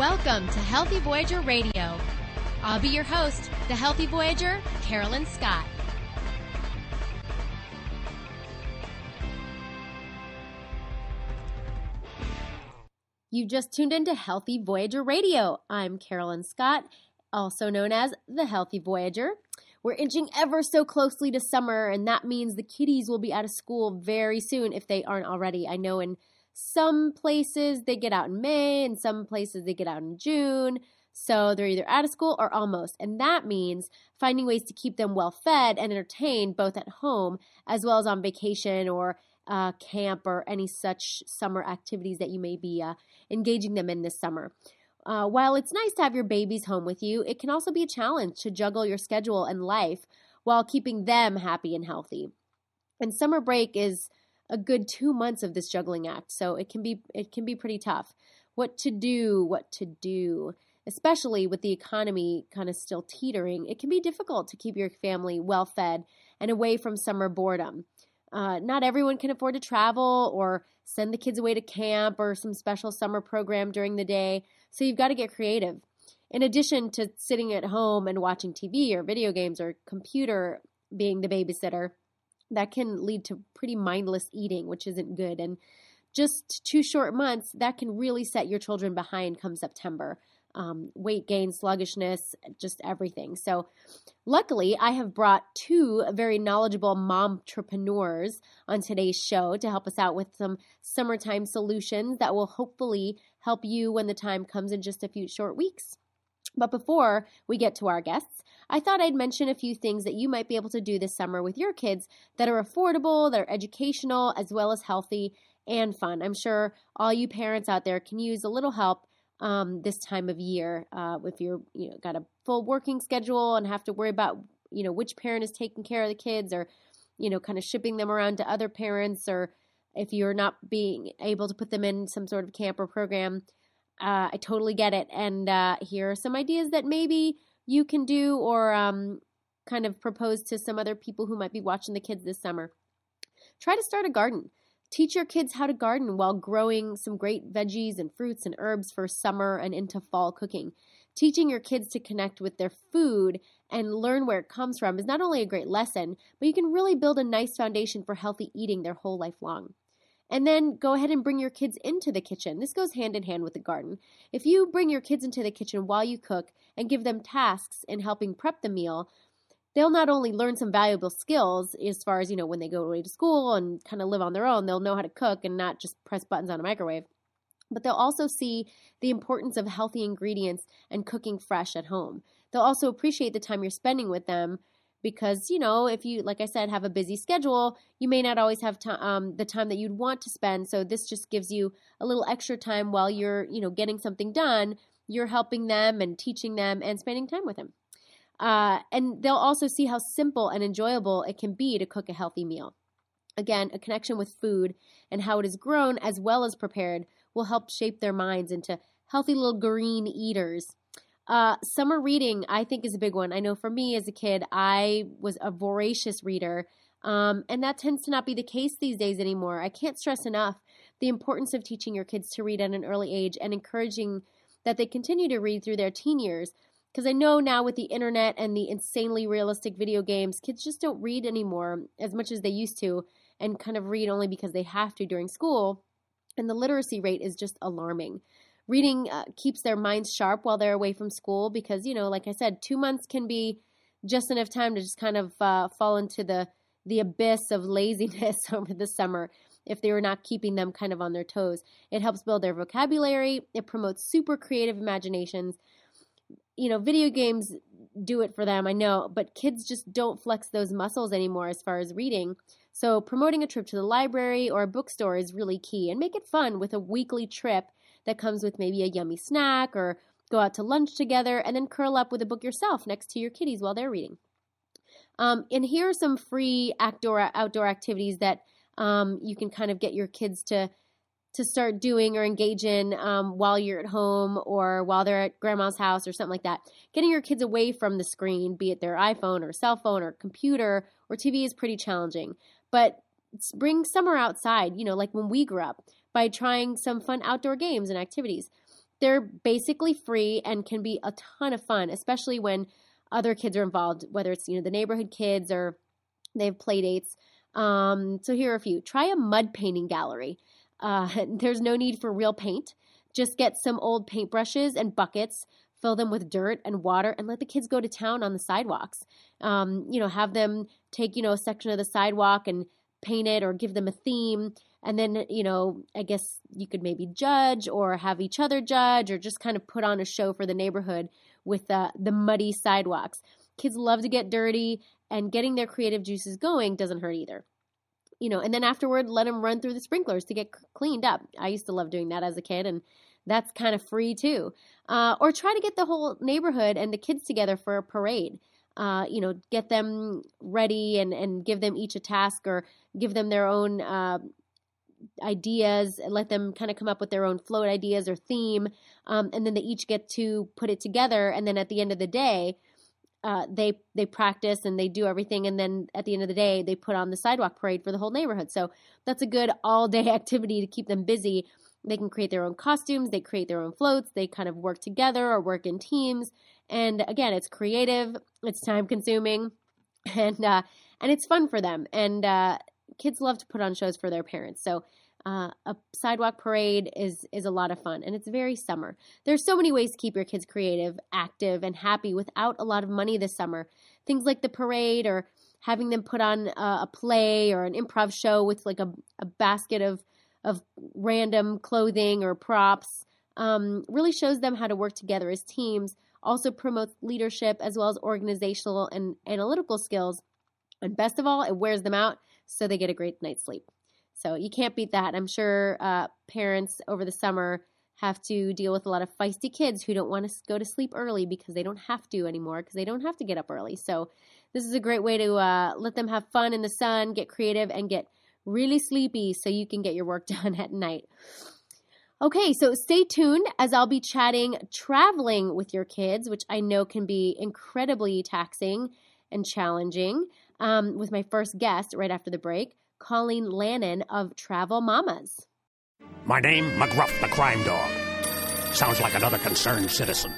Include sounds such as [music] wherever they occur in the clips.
Welcome to Healthy Voyager Radio. I'll be your host, the Healthy Voyager, Carolyn Scott. You've just tuned into Healthy Voyager Radio. I'm Carolyn Scott, also known as the Healthy Voyager. We're inching ever so closely to summer, and that means the kiddies will be out of school very soon if they aren't already. I know in some places they get out in May, and some places they get out in June. So they're either out of school or almost. And that means finding ways to keep them well fed and entertained both at home as well as on vacation or uh, camp or any such summer activities that you may be uh, engaging them in this summer. Uh, while it's nice to have your babies home with you, it can also be a challenge to juggle your schedule and life while keeping them happy and healthy. And summer break is a good two months of this juggling act, so it can be it can be pretty tough. What to do? What to do? Especially with the economy kind of still teetering, it can be difficult to keep your family well fed and away from summer boredom. Uh, not everyone can afford to travel or send the kids away to camp or some special summer program during the day, so you've got to get creative. In addition to sitting at home and watching TV or video games or computer being the babysitter, that can lead to pretty mindless eating, which isn't good. And just two short months, that can really set your children behind come September um, weight gain, sluggishness, just everything. So, luckily, I have brought two very knowledgeable mom entrepreneurs on today's show to help us out with some summertime solutions that will hopefully help you when the time comes in just a few short weeks. But before we get to our guests, I thought I'd mention a few things that you might be able to do this summer with your kids that are affordable, that are educational, as well as healthy and fun. I'm sure all you parents out there can use a little help um, this time of year. Uh, if you're you know got a full working schedule and have to worry about you know which parent is taking care of the kids or you know kind of shipping them around to other parents or if you're not being able to put them in some sort of camp or program, uh, I totally get it. And uh, here are some ideas that maybe you can do or um, kind of propose to some other people who might be watching the kids this summer. Try to start a garden. Teach your kids how to garden while growing some great veggies and fruits and herbs for summer and into fall cooking. Teaching your kids to connect with their food and learn where it comes from is not only a great lesson, but you can really build a nice foundation for healthy eating their whole life long. And then go ahead and bring your kids into the kitchen. This goes hand in hand with the garden. If you bring your kids into the kitchen while you cook and give them tasks in helping prep the meal, they'll not only learn some valuable skills as far as, you know, when they go away to school and kind of live on their own, they'll know how to cook and not just press buttons on a microwave. But they'll also see the importance of healthy ingredients and cooking fresh at home. They'll also appreciate the time you're spending with them because, you know, if you, like I said, have a busy schedule, you may not always have to, um, the time that you'd want to spend. So this just gives you a little extra time while you're, you know, getting something done. You're helping them and teaching them and spending time with them. Uh, and they'll also see how simple and enjoyable it can be to cook a healthy meal. Again, a connection with food and how it is grown as well as prepared will help shape their minds into healthy little green eaters. Uh, summer reading, I think, is a big one. I know for me as a kid, I was a voracious reader, um, and that tends to not be the case these days anymore. I can't stress enough the importance of teaching your kids to read at an early age and encouraging that they continue to read through their teen years because I know now with the internet and the insanely realistic video games, kids just don't read anymore as much as they used to and kind of read only because they have to during school. And the literacy rate is just alarming. Reading uh, keeps their minds sharp while they're away from school because, you know, like I said, two months can be just enough time to just kind of uh, fall into the, the abyss of laziness [laughs] over the summer if they were not keeping them kind of on their toes. It helps build their vocabulary, it promotes super creative imaginations you know, video games do it for them, I know, but kids just don't flex those muscles anymore as far as reading. So, promoting a trip to the library or a bookstore is really key and make it fun with a weekly trip that comes with maybe a yummy snack or go out to lunch together and then curl up with a book yourself next to your kiddies while they're reading. Um, and here are some free outdoor outdoor activities that um, you can kind of get your kids to to start doing or engage in um, while you're at home or while they're at grandma's house or something like that. Getting your kids away from the screen, be it their iPhone or cell phone or computer or TV, is pretty challenging. But bring summer outside, you know, like when we grew up, by trying some fun outdoor games and activities. they're basically free and can be a ton of fun, especially when other kids are involved, whether it's you know the neighborhood kids or they have play dates. Um, so here are a few. Try a mud painting gallery. Uh, [laughs] there's no need for real paint. Just get some old paintbrushes and buckets, fill them with dirt and water, and let the kids go to town on the sidewalks. Um, you know, have them take you know a section of the sidewalk and paint it or give them a theme. And then you know i guess you could maybe judge or have each other judge or just kind of put on a show for the neighborhood with uh, the muddy sidewalks. Kids love to get dirty and getting their creative juices going doesn't hurt either. You know and then afterward let them run through the sprinklers to get cleaned up. I used to love doing that as a kid and that's kind of free too. Uh, or try to get the whole neighborhood and the kids together for a parade uh, you know, get them ready and, and give them each a task or give them their own uh, ideas, let them kind of come up with their own float ideas or theme, um, and then they each get to put it together. And then at the end of the day, uh, they they practice and they do everything, and then at the end of the day, they put on the sidewalk parade for the whole neighborhood. So that's a good all day [laughs] activity to keep them busy. They can create their own costumes, they create their own floats, they kind of work together or work in teams. And again, it's creative, it's time consuming, [laughs] and uh, and it's fun for them. And uh, kids love to put on shows for their parents. So uh, a sidewalk parade is is a lot of fun, and it's very summer. There's so many ways to keep your kids creative, active, and happy without a lot of money this summer. Things like the parade, or having them put on a, a play or an improv show with like a, a basket of of random clothing or props, um, really shows them how to work together as teams. Also promotes leadership as well as organizational and analytical skills. And best of all, it wears them out so they get a great night's sleep. So you can't beat that. I'm sure uh, parents over the summer have to deal with a lot of feisty kids who don't want to go to sleep early because they don't have to anymore because they don't have to get up early. So this is a great way to uh, let them have fun in the sun, get creative, and get really sleepy so you can get your work [laughs] done at night. Okay, so stay tuned as I'll be chatting traveling with your kids, which I know can be incredibly taxing and challenging um, with my first guest right after the break, Colleen Lanin of Travel Mamas. My name, McGruff the Crime Dog. Sounds like another concerned citizen.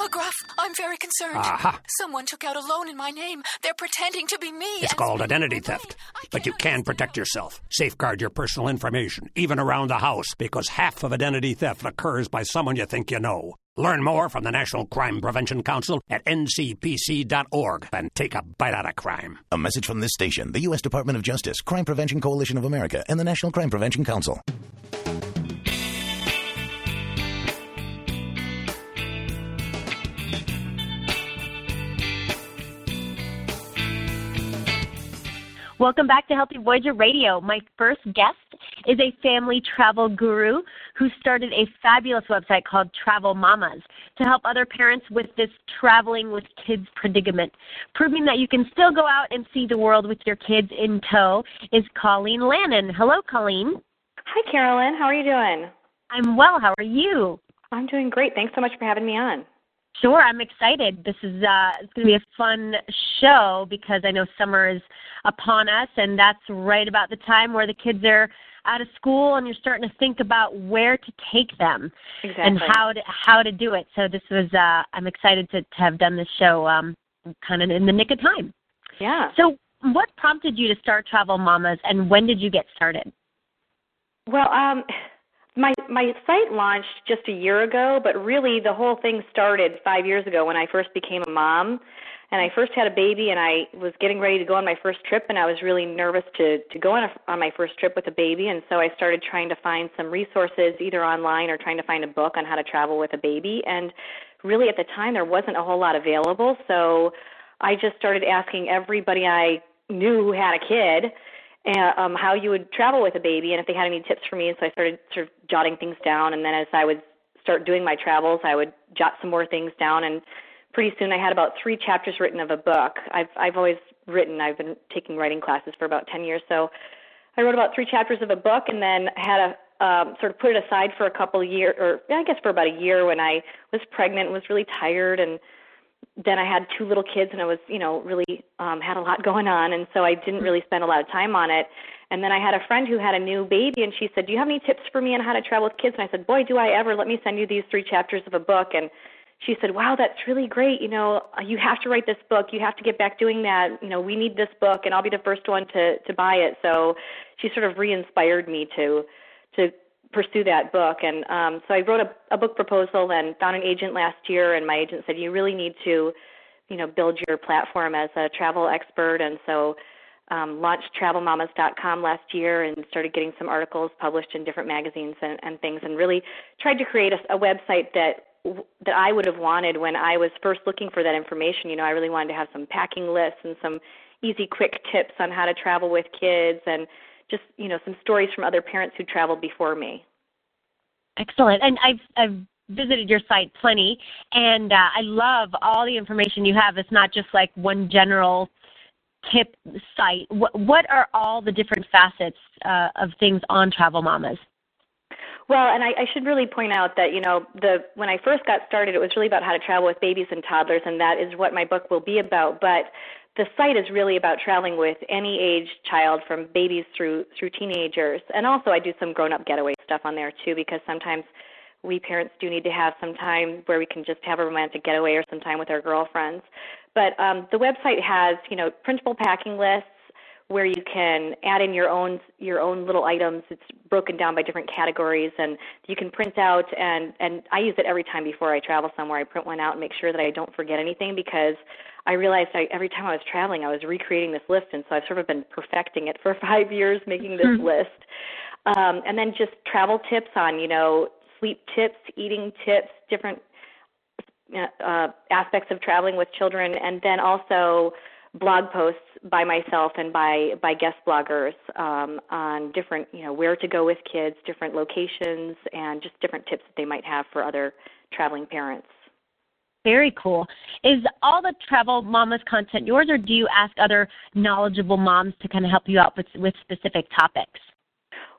McGruff, I'm very concerned. Aha. Someone took out a loan in my name. They're pretending to be me. It's called identity theft. But you can protect yourself. Safeguard your personal information, even around the house, because half of identity theft occurs by someone you think you know. Learn more from the National Crime Prevention Council at ncpc.org and take a bite out of crime. A message from this station, the U.S. Department of Justice, Crime Prevention Coalition of America, and the National Crime Prevention Council. Welcome back to Healthy Voyager Radio. My first guest is a family travel guru who started a fabulous website called Travel Mamas to help other parents with this traveling with kids predicament. Proving that you can still go out and see the world with your kids in tow is Colleen Lanin. Hello, Colleen. Hi, Carolyn. How are you doing? I'm well. How are you? I'm doing great. Thanks so much for having me on. Sure, I'm excited. This is uh, it's going to be a fun show because I know summer is upon us, and that's right about the time where the kids are out of school and you're starting to think about where to take them exactly. and how to how to do it. So this was uh, I'm excited to, to have done this show um, kind of in the nick of time. Yeah. So what prompted you to start Travel Mamas, and when did you get started? Well, um, my my site launched just a year ago, but really the whole thing started five years ago when I first became a mom, and I first had a baby, and I was getting ready to go on my first trip, and I was really nervous to to go on a, on my first trip with a baby, and so I started trying to find some resources either online or trying to find a book on how to travel with a baby, and really at the time there wasn't a whole lot available, so I just started asking everybody I knew who had a kid and, um, how you would travel with a baby and if they had any tips for me. And So I started sort of jotting things down, and then as I would start doing my travels, I would jot some more things down, and pretty soon I had about three chapters written of a book. I've I've always written. I've been taking writing classes for about ten years, so I wrote about three chapters of a book, and then had a um, sort of put it aside for a couple of years, or I guess for about a year when I was pregnant and was really tired and then I had two little kids and I was, you know, really um had a lot going on and so I didn't really spend a lot of time on it. And then I had a friend who had a new baby and she said, "Do you have any tips for me on how to travel with kids?" And I said, "Boy, do I ever. Let me send you these three chapters of a book." And she said, "Wow, that's really great. You know, you have to write this book. You have to get back doing that. You know, we need this book and I'll be the first one to to buy it." So, she sort of re-inspired me to to pursue that book. And um, so I wrote a, a book proposal and found an agent last year. And my agent said, you really need to, you know, build your platform as a travel expert. And so um, launched travelmamas.com last year and started getting some articles published in different magazines and, and things, and really tried to create a, a website that that I would have wanted when I was first looking for that information. You know, I really wanted to have some packing lists and some easy, quick tips on how to travel with kids and just you know some stories from other parents who traveled before me. Excellent, and I've I've visited your site plenty, and uh, I love all the information you have. It's not just like one general tip site. What what are all the different facets uh, of things on Travel Mamas? Well, and I, I should really point out that you know the when I first got started, it was really about how to travel with babies and toddlers, and that is what my book will be about. But the site is really about traveling with any age child from babies through through teenagers. And also i do some grown up getaway stuff on there too because sometimes we parents do need to have some time where we can just have a romantic getaway or some time with our girlfriends. But um, the website has you know printable packing lists where you can add in your own your own little items. It's broken down by different categories, and you can print out and and I use it every time before I travel somewhere. I print one out and make sure that I don't forget anything because I realized I, every time I was traveling, I was recreating this list, and so I've sort of been perfecting it for [laughs] five years, making this mm-hmm. list. Um, and then just travel tips on you know sleep tips, eating tips, different uh, aspects of traveling with children, and then also blog posts by myself and by by guest bloggers um, on different you know where to go with kids, different locations, and just different tips that they might have for other traveling parents. Very cool. Is all the travel mamas content yours, or do you ask other knowledgeable moms to kind of help you out with with specific topics?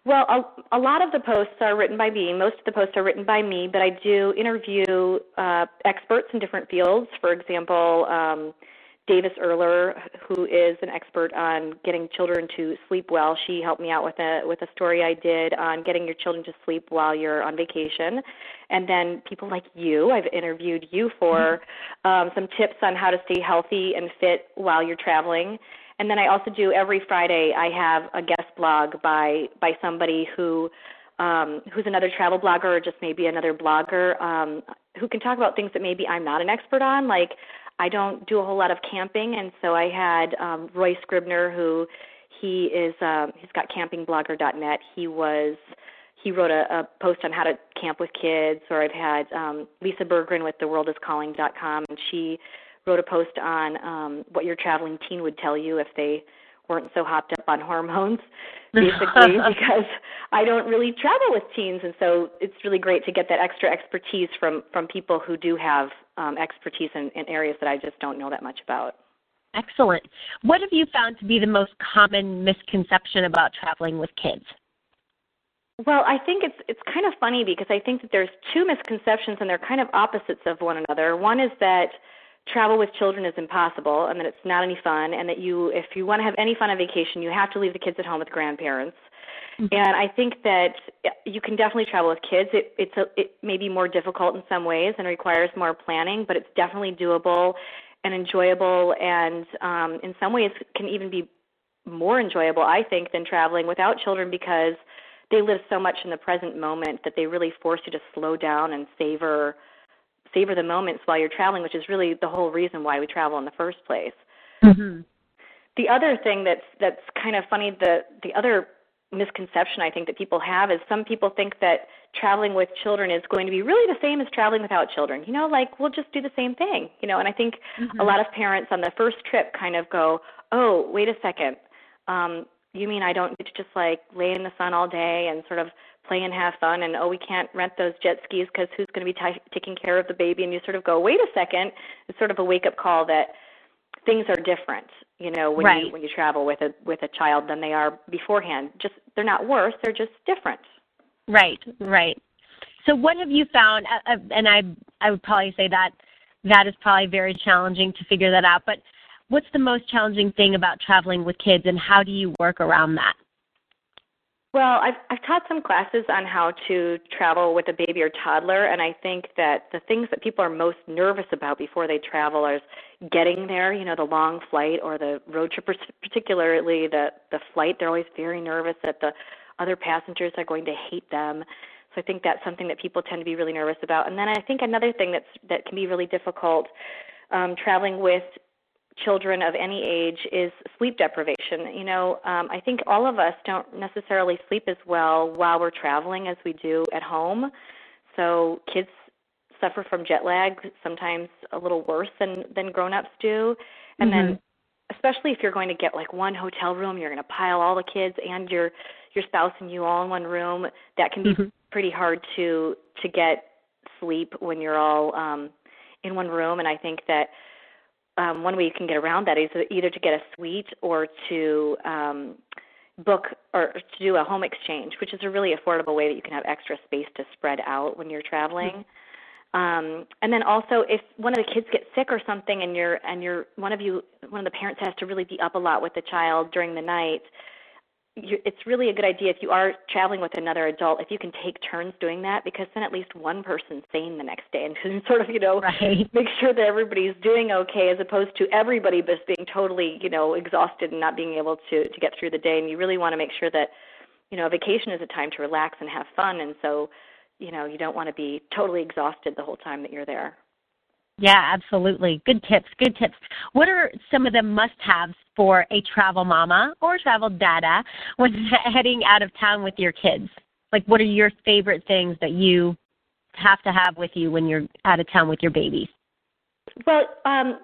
Well, a, a lot of the posts are written by me. Most of the posts are written by me, but I do interview uh, experts in different fields. For example, um, Davis Erler, who is an expert on getting children to sleep well. She helped me out with a with a story I did on getting your children to sleep while you're on vacation. And then people like you, I've interviewed you for um, some tips on how to stay healthy and fit while you're traveling. And then I also do every Friday. I have a guest blog by by somebody who um, who's another travel blogger or just maybe another blogger um, who can talk about things that maybe I'm not an expert on, like I don't do a whole lot of camping, and so I had um, Roy Scribner, who he is um, he's got campingblogger.net. He was he wrote a, a post on how to camp with kids, or I've had um, Lisa Bergren with theworldiscalling.com, and she wrote a post on um, what your traveling teen would tell you if they weren't so hopped up on hormones, [laughs] basically, because I don't really travel with teens, and so it's really great to get that extra expertise from from people who do have um, expertise in, in areas that I just don't know that much about. Excellent. What have you found to be the most common misconception about traveling with kids? Well, I think it's it's kind of funny because I think that there's two misconceptions and they're kind of opposites of one another. One is that travel with children is impossible and that it's not any fun and that you if you want to have any fun on vacation you have to leave the kids at home with grandparents mm-hmm. and i think that you can definitely travel with kids it it's a it may be more difficult in some ways and requires more planning but it's definitely doable and enjoyable and um in some ways can even be more enjoyable i think than traveling without children because they live so much in the present moment that they really force you to slow down and savor savor the moments while you're traveling, which is really the whole reason why we travel in the first place. Mm-hmm. The other thing that's that's kind of funny, the the other misconception I think that people have is some people think that traveling with children is going to be really the same as traveling without children. You know, like we'll just do the same thing. You know, and I think mm-hmm. a lot of parents on the first trip kind of go, "Oh, wait a second. Um, you mean I don't get to just like lay in the sun all day and sort of play and have fun and oh we can't rent those jet skis because who's going to be t- taking care of the baby and you sort of go wait a second it's sort of a wake up call that things are different you know when right. you when you travel with a with a child than they are beforehand just they're not worse they're just different right right so what have you found uh, and i i would probably say that that is probably very challenging to figure that out. But what's the most challenging thing about traveling with kids, and how do you work around that? Well, I've I've taught some classes on how to travel with a baby or toddler, and I think that the things that people are most nervous about before they travel are getting there. You know, the long flight or the road trip, particularly the the flight. They're always very nervous that the other passengers are going to hate them. So I think that's something that people tend to be really nervous about. And then I think another thing that's that can be really difficult um, traveling with children of any age is sleep deprivation. You know, um, I think all of us don't necessarily sleep as well while we're traveling as we do at home. So kids suffer from jet lag sometimes a little worse than than grown-ups do. And mm-hmm. then especially if you're going to get like one hotel room, you're going to pile all the kids and your your spouse and you all in one room. That can be mm-hmm. pretty hard to to get sleep when you're all um in one room and I think that um, one way you can get around that is either to get a suite or to um, book or to do a home exchange, which is a really affordable way that you can have extra space to spread out when you're traveling. Um, and then also, if one of the kids gets sick or something, and you're and you're one of you, one of the parents has to really be up a lot with the child during the night, you, it's really a good idea if you are traveling with another adult if you can take turns doing that because then at least one person's sane the next day and [laughs] can sort of you know right. make sure that everybody's doing okay as opposed to everybody just being totally you know exhausted and not being able to to get through the day. And you really want to make sure that you know vacation is a time to relax and have fun. And so you know you don't want to be totally exhausted the whole time that you're there yeah, absolutely. Good tips. Good tips. What are some of the must haves for a travel mama or travel dada when [laughs] heading out of town with your kids? Like, what are your favorite things that you have to have with you when you're out of town with your babies? Well, um,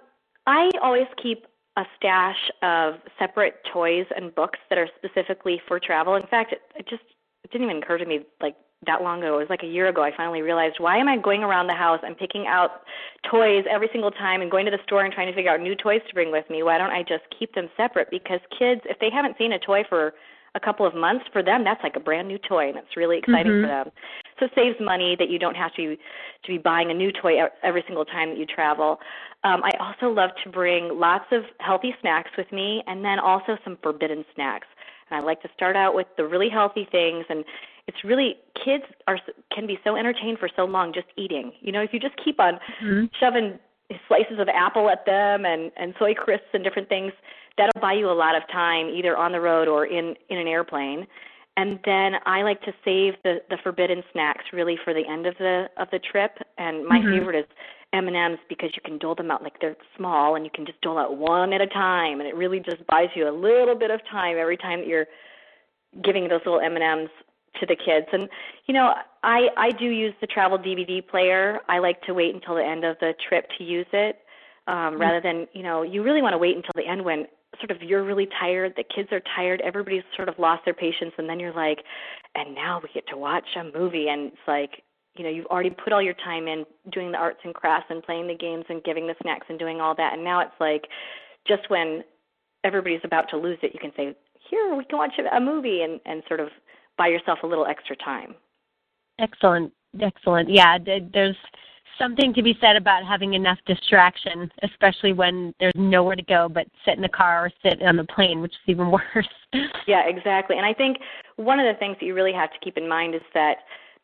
I always keep a stash of separate toys and books that are specifically for travel. In fact, it, it just it didn't even occur to me like that long ago. It was like a year ago. I finally realized why am I going around the house and picking out toys every single time and going to the store and trying to figure out new toys to bring with me? Why don't I just keep them separate? Because kids, if they haven't seen a toy for a couple of months, for them that's like a brand new toy and it's really exciting mm-hmm. for them. So it saves money that you don't have to to be buying a new toy every single time that you travel. Um, I also love to bring lots of healthy snacks with me and then also some forbidden snacks. And I like to start out with the really healthy things and it's really kids are can be so entertained for so long just eating. You know, if you just keep on mm-hmm. shoving slices of apple at them and and soy crisps and different things, that'll buy you a lot of time either on the road or in in an airplane. And then I like to save the the forbidden snacks really for the end of the of the trip. And my mm-hmm. favorite is M and M's because you can dole them out like they're small and you can just dole out one at a time, and it really just buys you a little bit of time every time that you're giving those little M and M's to the kids. And you know, I I do use the travel DVD player. I like to wait until the end of the trip to use it, um, mm-hmm. rather than you know, you really want to wait until the end when sort of you're really tired, the kids are tired, everybody's sort of lost their patience, and then you're like, and now we get to watch a movie, and it's like. You know, you've already put all your time in doing the arts and crafts and playing the games and giving the snacks and doing all that, and now it's like, just when everybody's about to lose it, you can say, "Here, we can watch a movie," and and sort of buy yourself a little extra time. Excellent. Excellent. Yeah, there's something to be said about having enough distraction, especially when there's nowhere to go but sit in the car or sit on the plane, which is even [laughs] worse. yeah, exactly. And I think one of the things that you really have to keep in mind is that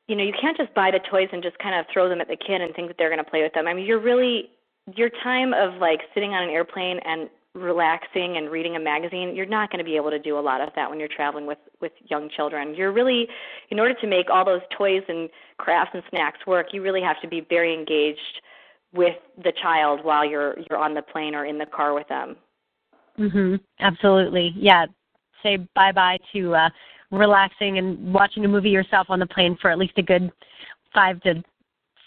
you know you can't just buy the toys and just kind of throw them at the kid and think that they're going to play with them. I mean, you're really your time of like sitting on an airplane and relaxing and reading a magazine you're not going to be able to do a lot of that when you're traveling with with young children. You're really in order to make all those toys and crafts and snacks work you really have to be very engaged with the child while you're you're on the plane or in the car with them. Mhm absolutely. Yeah. Say bye bye to uh relaxing and watching a movie yourself on the plane for at least a good 5 to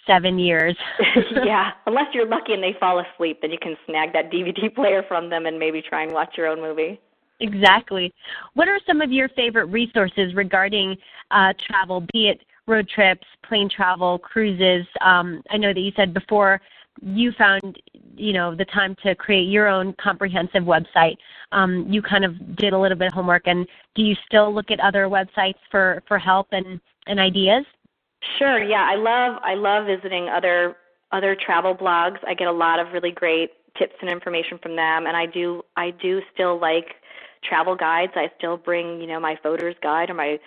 seven years. [laughs] [laughs] yeah, unless you're lucky and they fall asleep, then you can snag that DVD [laughs] player from them and maybe try and watch your own movie. Exactly. What are some of your favorite resources regarding uh, travel, be it road trips, plane travel, cruises? Um, I know that you said before you found you know the time to create your own comprehensive website um, you kind of did a little bit of homework and do you still look at other websites for for help and and ideas Sure. Yeah, I love I love visiting other other travel blogs. I get a lot of really great tips and information from them, and I do I do still like travel guides. I still bring you know my Fodor's Guide or my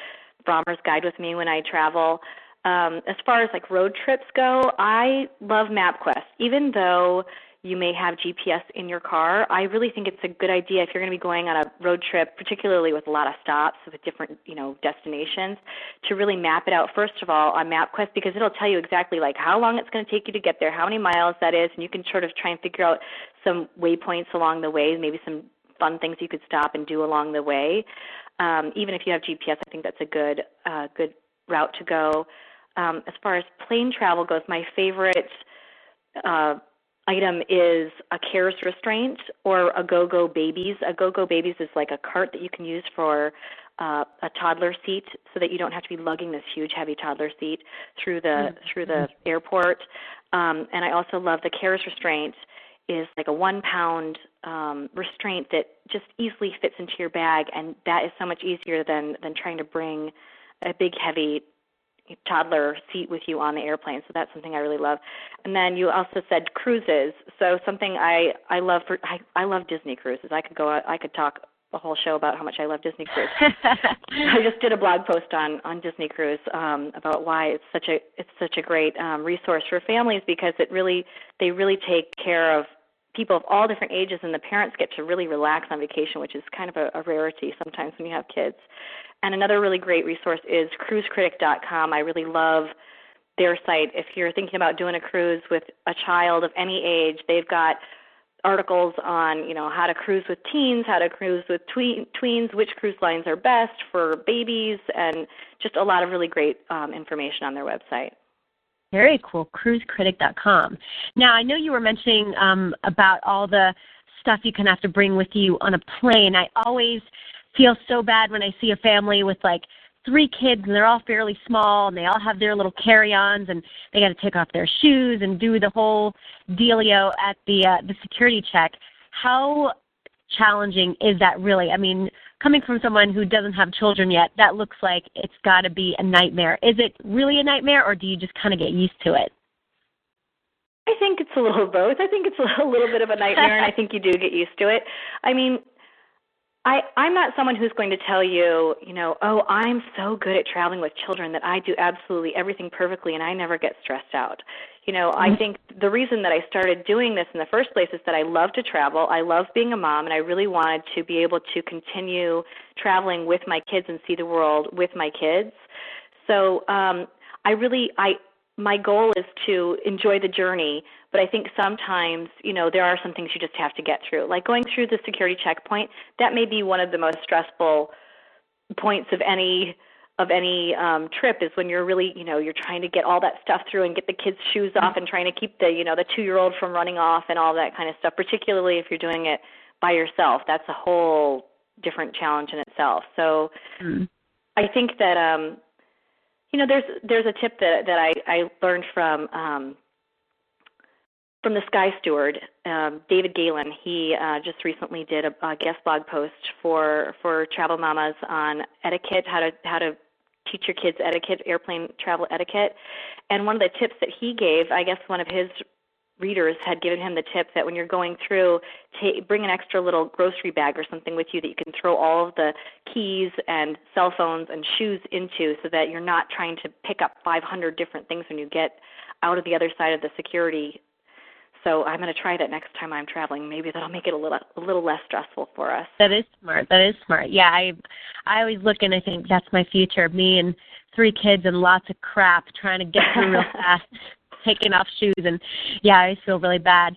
Frommer's Guide with me when I travel. Um, as far as like road trips go, I love MapQuest. Even though you may have GPS in your car. I really think it's a good idea if you're going to be going on a road trip, particularly with a lot of stops with different, you know, destinations, to really map it out first of all on MapQuest because it'll tell you exactly like how long it's going to take you to get there, how many miles that is, and you can sort of try and figure out some waypoints along the way, maybe some fun things you could stop and do along the way. Um, even if you have GPS, I think that's a good uh, good route to go. Um, as far as plane travel goes, my favorite uh, item is a CARES restraint or a Go-Go Babies. A Go-Go Babies is like a cart that you can use for uh, a toddler seat, so that you don't have to be lugging this huge, heavy toddler seat through the mm-hmm. through the airport. Um, and I also love the CARES restraint is like a one pound um, restraint that just easily fits into your bag, and that is so much easier than than trying to bring a big heavy toddler seat with you on the airplane. So that's something I really love. And then you also said cruises. So something I I love for I I love Disney cruises. I could go I could talk a whole show about how much I love Disney cruise. [laughs] I just did a blog post on on Disney cruise um about why it's such a it's such a great um resource for families because it really they really take care of people of all different ages and the parents get to really relax on vacation which is kind of a, a rarity sometimes when you have kids and another really great resource is cruisecritic.com. I really love their site. If you're thinking about doing a cruise with a child of any age, they've got articles on you know how to cruise with teens, how to cruise with tween, tweens, which cruise lines are best for babies, and just a lot of really great um, information on their website. Very cool. CruiseCritic.com. Now I know you were mentioning um, about all the stuff you can have to bring with you on a plane. I always feel so bad when I see a family with like three kids and they're all fairly small and they all have their little carry-ons and they got to take off their shoes and do the whole dealio at the uh, the security check. How challenging is that really? I mean, coming from someone who doesn't have children yet, that looks like it's got to be a nightmare. Is it really a nightmare or do you just kind of get used to it? I think it's a little both. I think it's [laughs] a little bit of a nightmare and I think you do get used to it. I mean, I, I'm not someone who's going to tell you, you know, oh, I'm so good at traveling with children that I do absolutely everything perfectly and I never get stressed out. You know, mm-hmm. I think the reason that I started doing this in the first place is that I love to travel. I love being a mom and I really wanted to be able to continue traveling with my kids and see the world with my kids. So, um I really I my goal is to enjoy the journey, but I think sometimes, you know, there are some things you just have to get through. Like going through the security checkpoint, that may be one of the most stressful points of any of any um trip is when you're really, you know, you're trying to get all that stuff through and get the kids' shoes off and trying to keep the, you know, the 2-year-old from running off and all that kind of stuff, particularly if you're doing it by yourself. That's a whole different challenge in itself. So mm. I think that um you know, there's there's a tip that that I I learned from um, from the Sky Steward, um, David Galen. He uh, just recently did a, a guest blog post for for travel mamas on etiquette, how to how to teach your kids etiquette, airplane travel etiquette. And one of the tips that he gave, I guess one of his readers had given him the tip that when you're going through, take, bring an extra little grocery bag or something with you that you can throw all of the keys and cell phones and shoes into so that you're not trying to pick up 500 different things when you get out of the other side of the security. So I'm going to try that next time I'm traveling. Maybe that'll make it a little a little less stressful for us. That is smart. That is smart. Yeah, I I always look and I think that's my future. Me and three kids and lots of crap trying to get through real [laughs] fast taking off shoes and yeah, I feel really bad.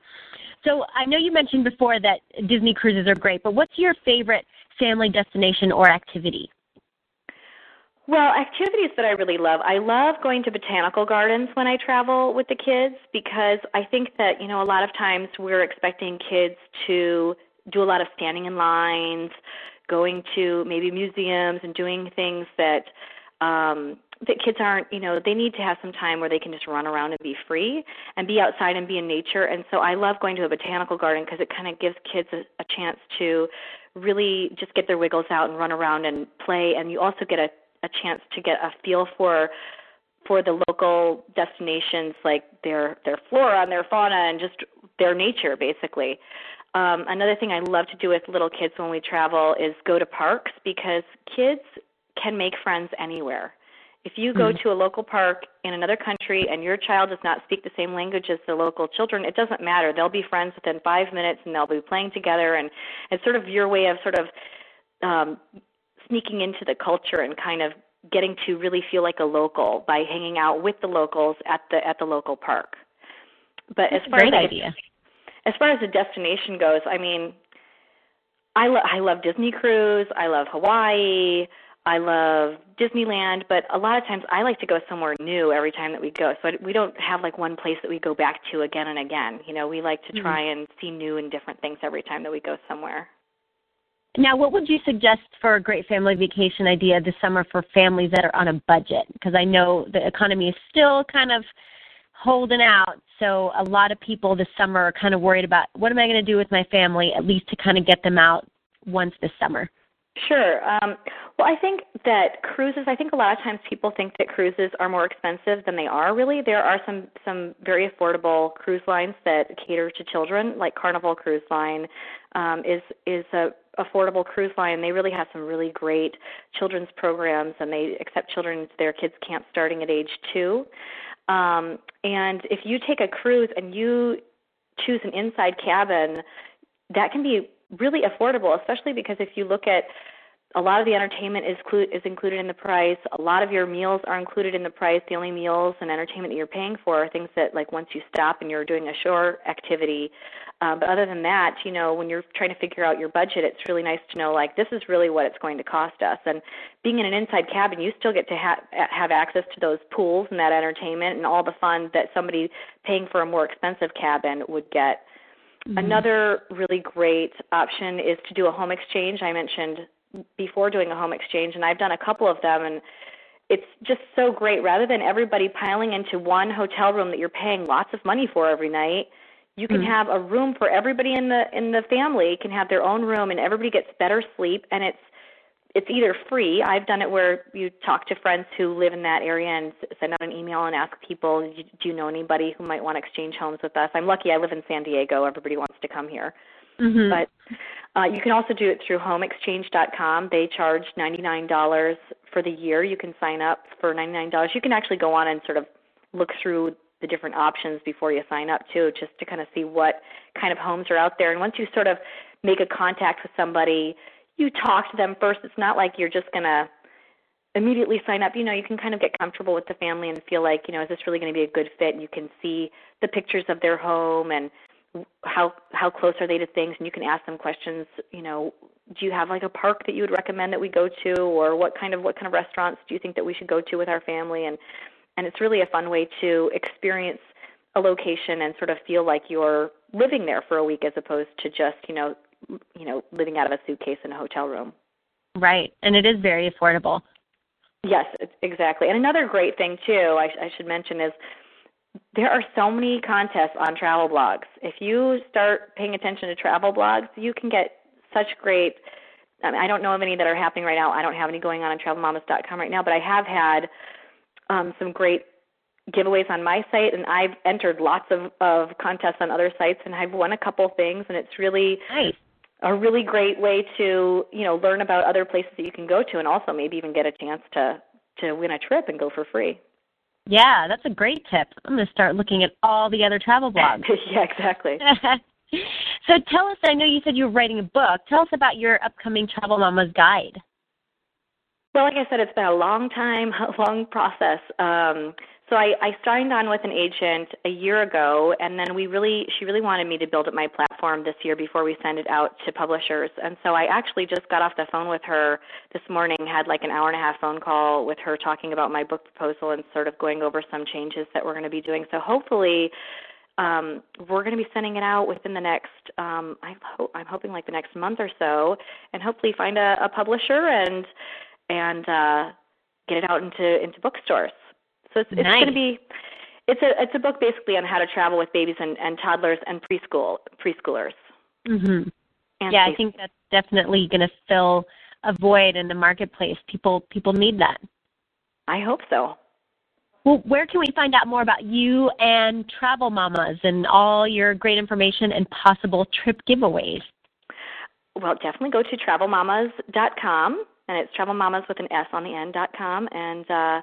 So I know you mentioned before that Disney cruises are great, but what's your favorite family destination or activity? Well, activities that I really love. I love going to botanical gardens when I travel with the kids because I think that, you know, a lot of times we're expecting kids to do a lot of standing in lines, going to maybe museums and doing things that um that kids aren't, you know, they need to have some time where they can just run around and be free and be outside and be in nature. And so I love going to a botanical garden because it kind of gives kids a, a chance to really just get their wiggles out and run around and play. And you also get a, a chance to get a feel for for the local destinations, like their their flora and their fauna and just their nature, basically. Um, another thing I love to do with little kids when we travel is go to parks because kids can make friends anywhere. If you go mm-hmm. to a local park in another country and your child does not speak the same language as the local children, it doesn't matter. They'll be friends within five minutes and they'll be playing together and it's sort of your way of sort of um sneaking into the culture and kind of getting to really feel like a local by hanging out with the locals at the at the local park. But That's as far great as idea. as far as the destination goes, I mean, I lo- I love Disney cruise. I love Hawaii. I love Disneyland, but a lot of times I like to go somewhere new every time that we go. So we don't have like one place that we go back to again and again. You know, we like to mm-hmm. try and see new and different things every time that we go somewhere. Now, what would you suggest for a great family vacation idea this summer for families that are on a budget? Because I know the economy is still kind of holding out. So a lot of people this summer are kind of worried about what am I going to do with my family, at least to kind of get them out once this summer. Sure. Um, well, I think that cruises. I think a lot of times people think that cruises are more expensive than they are. Really, there are some some very affordable cruise lines that cater to children, like Carnival Cruise Line um, is is a affordable cruise line. They really have some really great children's programs, and they accept children to their kids camp starting at age two. Um, and if you take a cruise and you choose an inside cabin, that can be really affordable, especially because if you look at a lot of the entertainment is, clu- is included in the price. A lot of your meals are included in the price. The only meals and entertainment that you're paying for are things that, like, once you stop and you're doing a shore activity. Um, but other than that, you know, when you're trying to figure out your budget, it's really nice to know, like, this is really what it's going to cost us. And being in an inside cabin, you still get to ha- have access to those pools and that entertainment and all the fun that somebody paying for a more expensive cabin would get. Mm-hmm. Another really great option is to do a home exchange. I mentioned before doing a home exchange, and I've done a couple of them, and it's just so great. Rather than everybody piling into one hotel room that you're paying lots of money for every night, you can mm-hmm. have a room for everybody in the in the family can have their own room, and everybody gets better sleep, and it's it's either free. I've done it where you talk to friends who live in that area and send out an email and ask people, do you know anybody who might want to exchange homes with us? I'm lucky I live in San Diego. Everybody wants to come here. Mm-hmm. But uh, you can also do it through homeexchange.com. They charge $99 for the year. You can sign up for $99. You can actually go on and sort of look through the different options before you sign up too, just to kind of see what kind of homes are out there. And once you sort of make a contact with somebody, you talk to them first. It's not like you're just going to immediately sign up. You know, you can kind of get comfortable with the family and feel like, you know, is this really going to be a good fit? And you can see the pictures of their home and how how close are they to things? And you can ask them questions you know do you have like a park that you would recommend that we go to? Or what kind of what kind of restaurants do you think that we should go to with our family? And and it's really a fun way to experience a location and sort of feel like you're living there for a week as opposed to just you know you know living out of a suitcase in a hotel room. Right. And it is very affordable. Yes exactly. And another great thing too i, I should mention is there are so many contests on travel blogs. If you start paying attention to travel blogs, you can get such great. I, mean, I don't know of any that are happening right now. I don't have any going on on TravelMamas.com right now, but I have had um, some great giveaways on my site, and I've entered lots of of contests on other sites, and I've won a couple things, and it's really nice. a really great way to you know learn about other places that you can go to, and also maybe even get a chance to to win a trip and go for free. Yeah, that's a great tip. I'm going to start looking at all the other travel [laughs] blogs. yeah, exactly. [laughs] so tell us, I know you said you were writing a book. Tell us about your upcoming Travel Mama's Guide. Well, like I said, it's been a long time, [laughs] a long process. Um, so I, I signed on with an agent a year ago, and then we really, she really wanted me to build up my platform this year before we send it out to publishers. And so I actually just got off the phone with her this morning, had like an hour and a half phone call with her talking about my book proposal and sort of going over some changes that we're going to be doing. So hopefully, um, we're going to be sending it out within the next. Um, I hope I'm hoping like the next month or so, and hopefully find a, a publisher and and uh, get it out into into bookstores. So it's, it's nice. going to be it's a it's a book basically on how to travel with babies and, and toddlers and preschool preschoolers. Mhm. Yeah, I think that's definitely going to fill a void in the marketplace. People people need that. I hope so. Well, where can we find out more about you and Travel Mamas and all your great information and possible trip giveaways? Well, definitely go to travelmamas.com, and it's travelmamas with an S on the end dot com, and uh,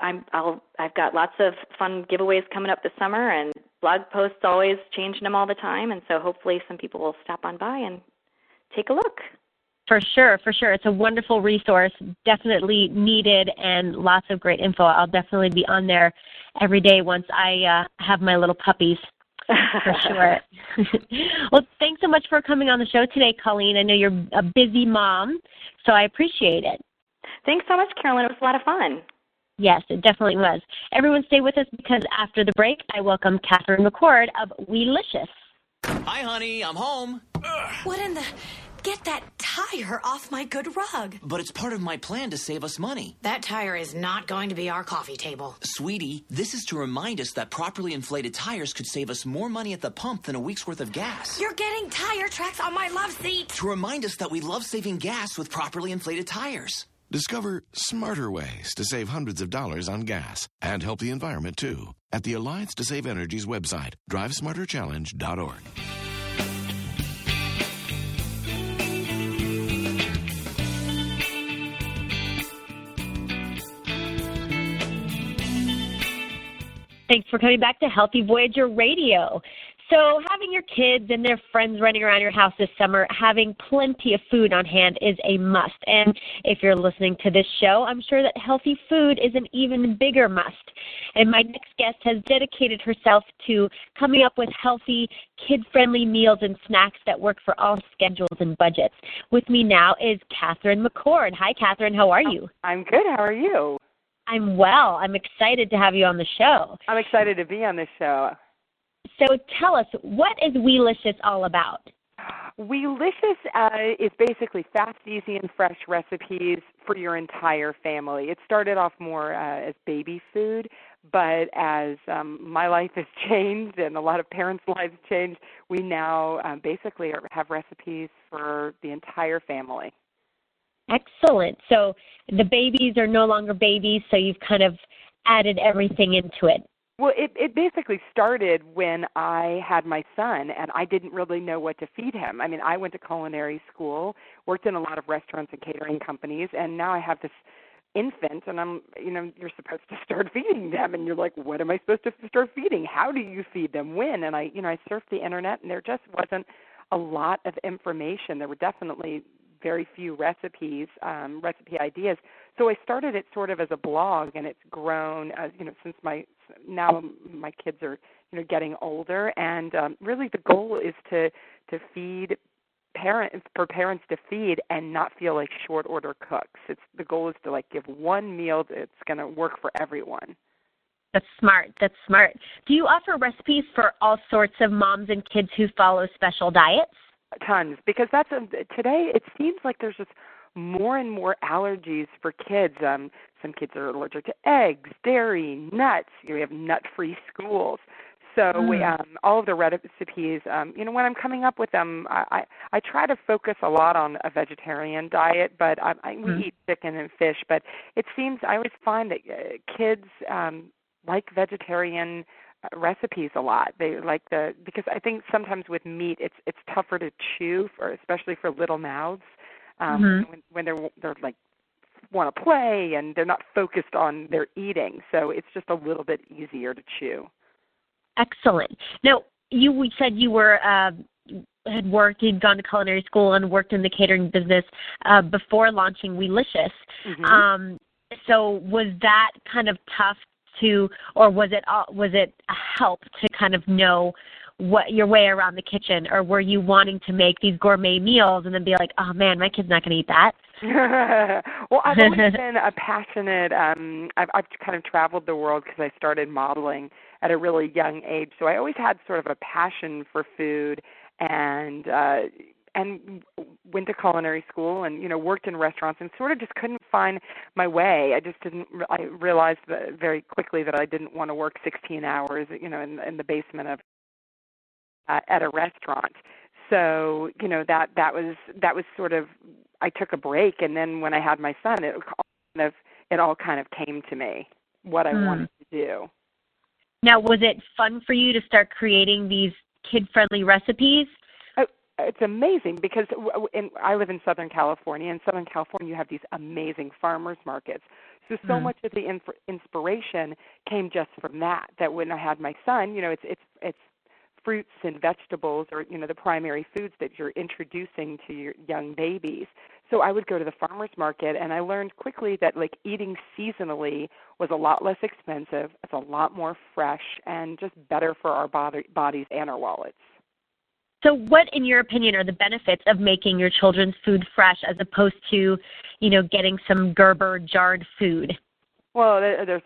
I'm I'll I've got lots of fun giveaways coming up this summer, and blog posts always changing them all the time, and so hopefully some people will stop on by and take a look. For sure, for sure. It's a wonderful resource, definitely needed, and lots of great info. I'll definitely be on there every day once I uh, have my little puppies. for [laughs] sure. [laughs] well, thanks so much for coming on the show today, Colleen. I know you're a busy mom, so I appreciate it. Thanks so much, Carolyn. It was a lot of fun. Yes, it definitely was. Everyone stay with us because after the break, I welcome Catherine McCord of Weelicious. Hi, honey. I'm home. What in the... Get that tire off my good rug. But it's part of my plan to save us money. That tire is not going to be our coffee table. Sweetie, this is to remind us that properly inflated tires could save us more money at the pump than a week's worth of gas. You're getting tire tracks on my love seat. To remind us that we love saving gas with properly inflated tires. Discover smarter ways to save hundreds of dollars on gas and help the environment too at the Alliance to Save Energy's website, drivesmarterchallenge.org. Thanks for coming back to Healthy Voyager Radio. So, having your kids and their friends running around your house this summer, having plenty of food on hand is a must. And if you're listening to this show, I'm sure that healthy food is an even bigger must. And my next guest has dedicated herself to coming up with healthy, kid friendly meals and snacks that work for all schedules and budgets. With me now is Catherine McCord. Hi, Catherine. How are you? I'm good. How are you? I'm well. I'm excited to have you on the show. I'm excited to be on this show. So tell us, what is Weelicious all about? Weelicious uh, is basically fast, easy, and fresh recipes for your entire family. It started off more uh, as baby food, but as um, my life has [laughs] changed and a lot of parents' lives changed, we now um, basically are, have recipes for the entire family. Excellent. So the babies are no longer babies, so you've kind of added everything into it. Well, it it basically started when I had my son and I didn't really know what to feed him. I mean, I went to culinary school, worked in a lot of restaurants and catering companies, and now I have this infant and I'm, you know, you're supposed to start [laughs] feeding them and you're like, what am I supposed to start feeding? How do you feed them? When? And I, you know, I surfed the internet and there just wasn't a lot of information. There were definitely very few recipes, um, recipe ideas. So I started it sort of as a blog, and it's grown as you know since my now my kids are you know getting older, and um, really the goal is to to feed parents for parents to feed and not feel like short order cooks. It's the goal is to like give one meal that's going to work for everyone. That's smart. That's smart. Do you offer recipes for all sorts of moms and kids who follow special diets? tons because that's a, today it seems like there's just more and more allergies for kids um some kids are allergic to eggs dairy nuts you have nut free schools so mm. we um all of the recipes um you know when i'm coming up with them i i, I try to focus a lot on a vegetarian diet but i, I we mm. eat chicken and fish but it seems i always find that uh, kids um like vegetarian recipes a lot. They like the because I think sometimes with meat it's it's tougher to chew for especially for little mouths um, mm-hmm. when, when they're they're like want to play and they're not focused on their eating. So it's just a little bit easier to chew. Excellent. Now you said you were. Uh, had worked, you'd gone to culinary school and worked in the catering business uh, before launching Weelicious. Mm-hmm. Um, so was that kind of tough to, or was it was it a help to kind of know what your way around the kitchen, or were you wanting to make these gourmet meals and then be like, oh man, my kid's not going to eat that? [laughs] well, I've always [laughs] been a passionate. Um, I've, I've kind of traveled the world because I started modeling at a really young age, so I always had sort of a passion for food and uh and went to culinary school and you know worked in restaurants and sort of just couldn't find my way i just didn't i realized that very quickly that i didn't want to work 16 hours you know in in the basement of uh, at a restaurant so you know that that was that was sort of i took a break and then when i had my son it all kind of it all kind of came to me what I Mm. wanted to do. Now, was it fun for you to start creating these kid-friendly recipes? Oh, it's amazing because in, I live in Southern California. In Southern California, you have these amazing farmers markets. So so Mm. much of the inf- inspiration came just from that. That when I had my son, you know, it's it's it's fruits and vegetables or you know the primary foods that you're introducing to your young babies. So I would go to the farmers market and I learned quickly that like eating seasonally was a lot less expensive, it's a lot more fresh and just better for our body, bodies and our wallets. So, what, in your opinion, are the benefits of making your children's food fresh as opposed to, you know, getting some Gerber jarred food? Well, there, there's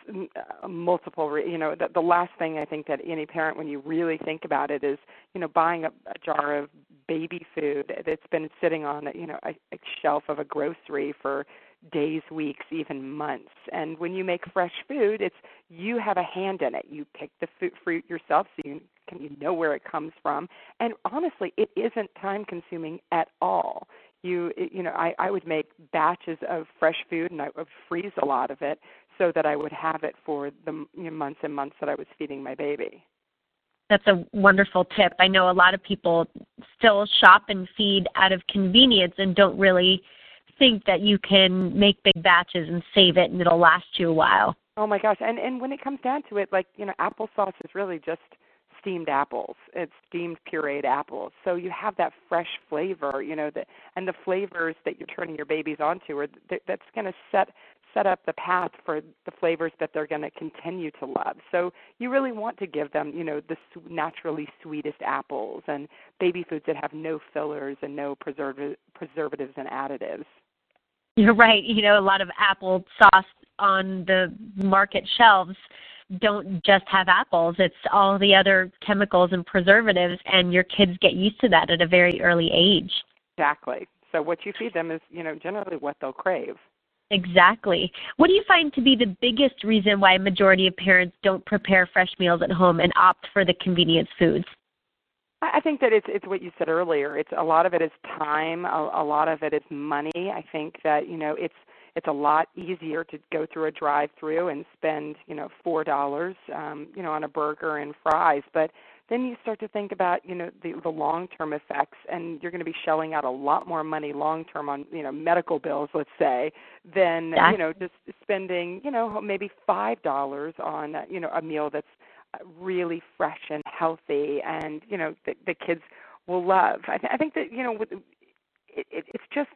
uh, multiple. re- You know, the, the last thing I think that any parent, when you really think about it, is you know buying a, a jar of baby food that's been sitting on you know a, a shelf of a grocery for days, weeks, even months. And when you make fresh food, it's you have a hand in it. You pick the fruit, fruit yourself, so you can you know where it comes from. And honestly, it isn't time consuming at all. You you know, I I would make batches of fresh food and I would freeze a lot of it so that I would have it for the you know, months and months that I was feeding my baby. That's a wonderful tip. I know a lot of people still shop and feed out of convenience and don't really think that you can make big batches and save it and it'll last you a while. Oh my gosh! And and when it comes down to it, like you know, applesauce is really just steamed apples. It's steamed pureed apples. So you have that fresh flavor, you know, that and the flavors that you're turning your babies onto are th- that's going to set set up the path for the flavors that they're going to continue to love. So you really want to give them, you know, the naturally sweetest apples and baby foods that have no fillers and no preserv- preservatives and additives. You're right. You know, a lot of apple sauce on the market shelves don't just have apples. It's all the other chemicals and preservatives, and your kids get used to that at a very early age. Exactly. So what you feed them is, you know, generally what they'll crave. Exactly. What do you find to be the biggest reason why a majority of parents don't prepare fresh meals at home and opt for the convenience foods? I think that it's it's what you said earlier. It's a lot of it is time, a, a lot of it is money. I think that you know it's it's a lot easier to go through a drive-through and spend you know four dollars um, you know on a burger and fries, but then you start to think about you know the the long-term effects, and you're going to be shelling out a lot more money long-term on you know medical bills, let's say, than Yeah. you know just spending you know maybe five dollars on you know a meal that's uh, really fresh and healthy and you know the, the kids will love i, th- I think that you know with, it, it, it's just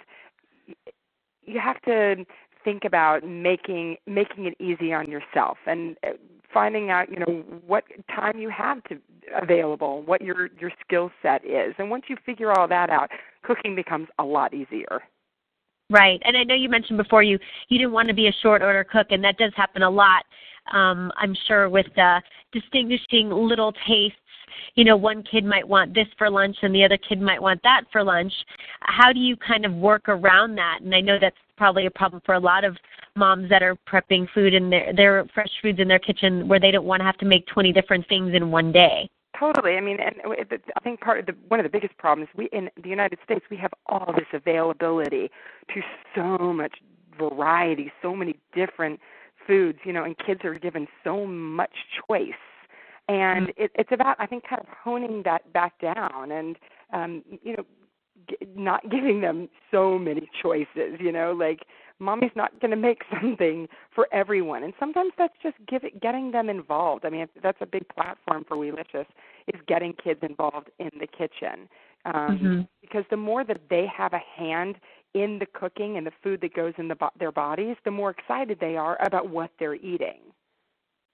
you have to think about making making it easy on yourself and uh, finding out you know what time you have to available what your your skill set is and once you figure all that out cooking becomes a lot easier Right. And I know you mentioned before you you didn't want to be a short order cook and that does happen a lot. Um I'm sure with uh distinguishing little tastes, you know, one kid might want this for lunch and the other kid might want that for lunch. How do you kind of work around that? And I know that's probably a problem for a lot of moms that are prepping food in their their fresh foods in their kitchen where they don't want to have to make 20 different things in one day. Totally. I mean, and I think part of the one of the biggest problems we in the United States we have all this availability to so much variety, so many different foods, you know, and kids are given so much choice. And it, it's about I think kind of honing that back down and um, you know not [laughs] giving them so many choices, you know, like mommy's not going to make [laughs] something for everyone. And sometimes that's just give it, getting them involved. I mean that's a big platform for Weelicious is getting kids involved in the kitchen. Um, Mhm. because the more that they have a hand in the cooking and the food that goes in the, bo- their bodies the more excited they are about what they're eating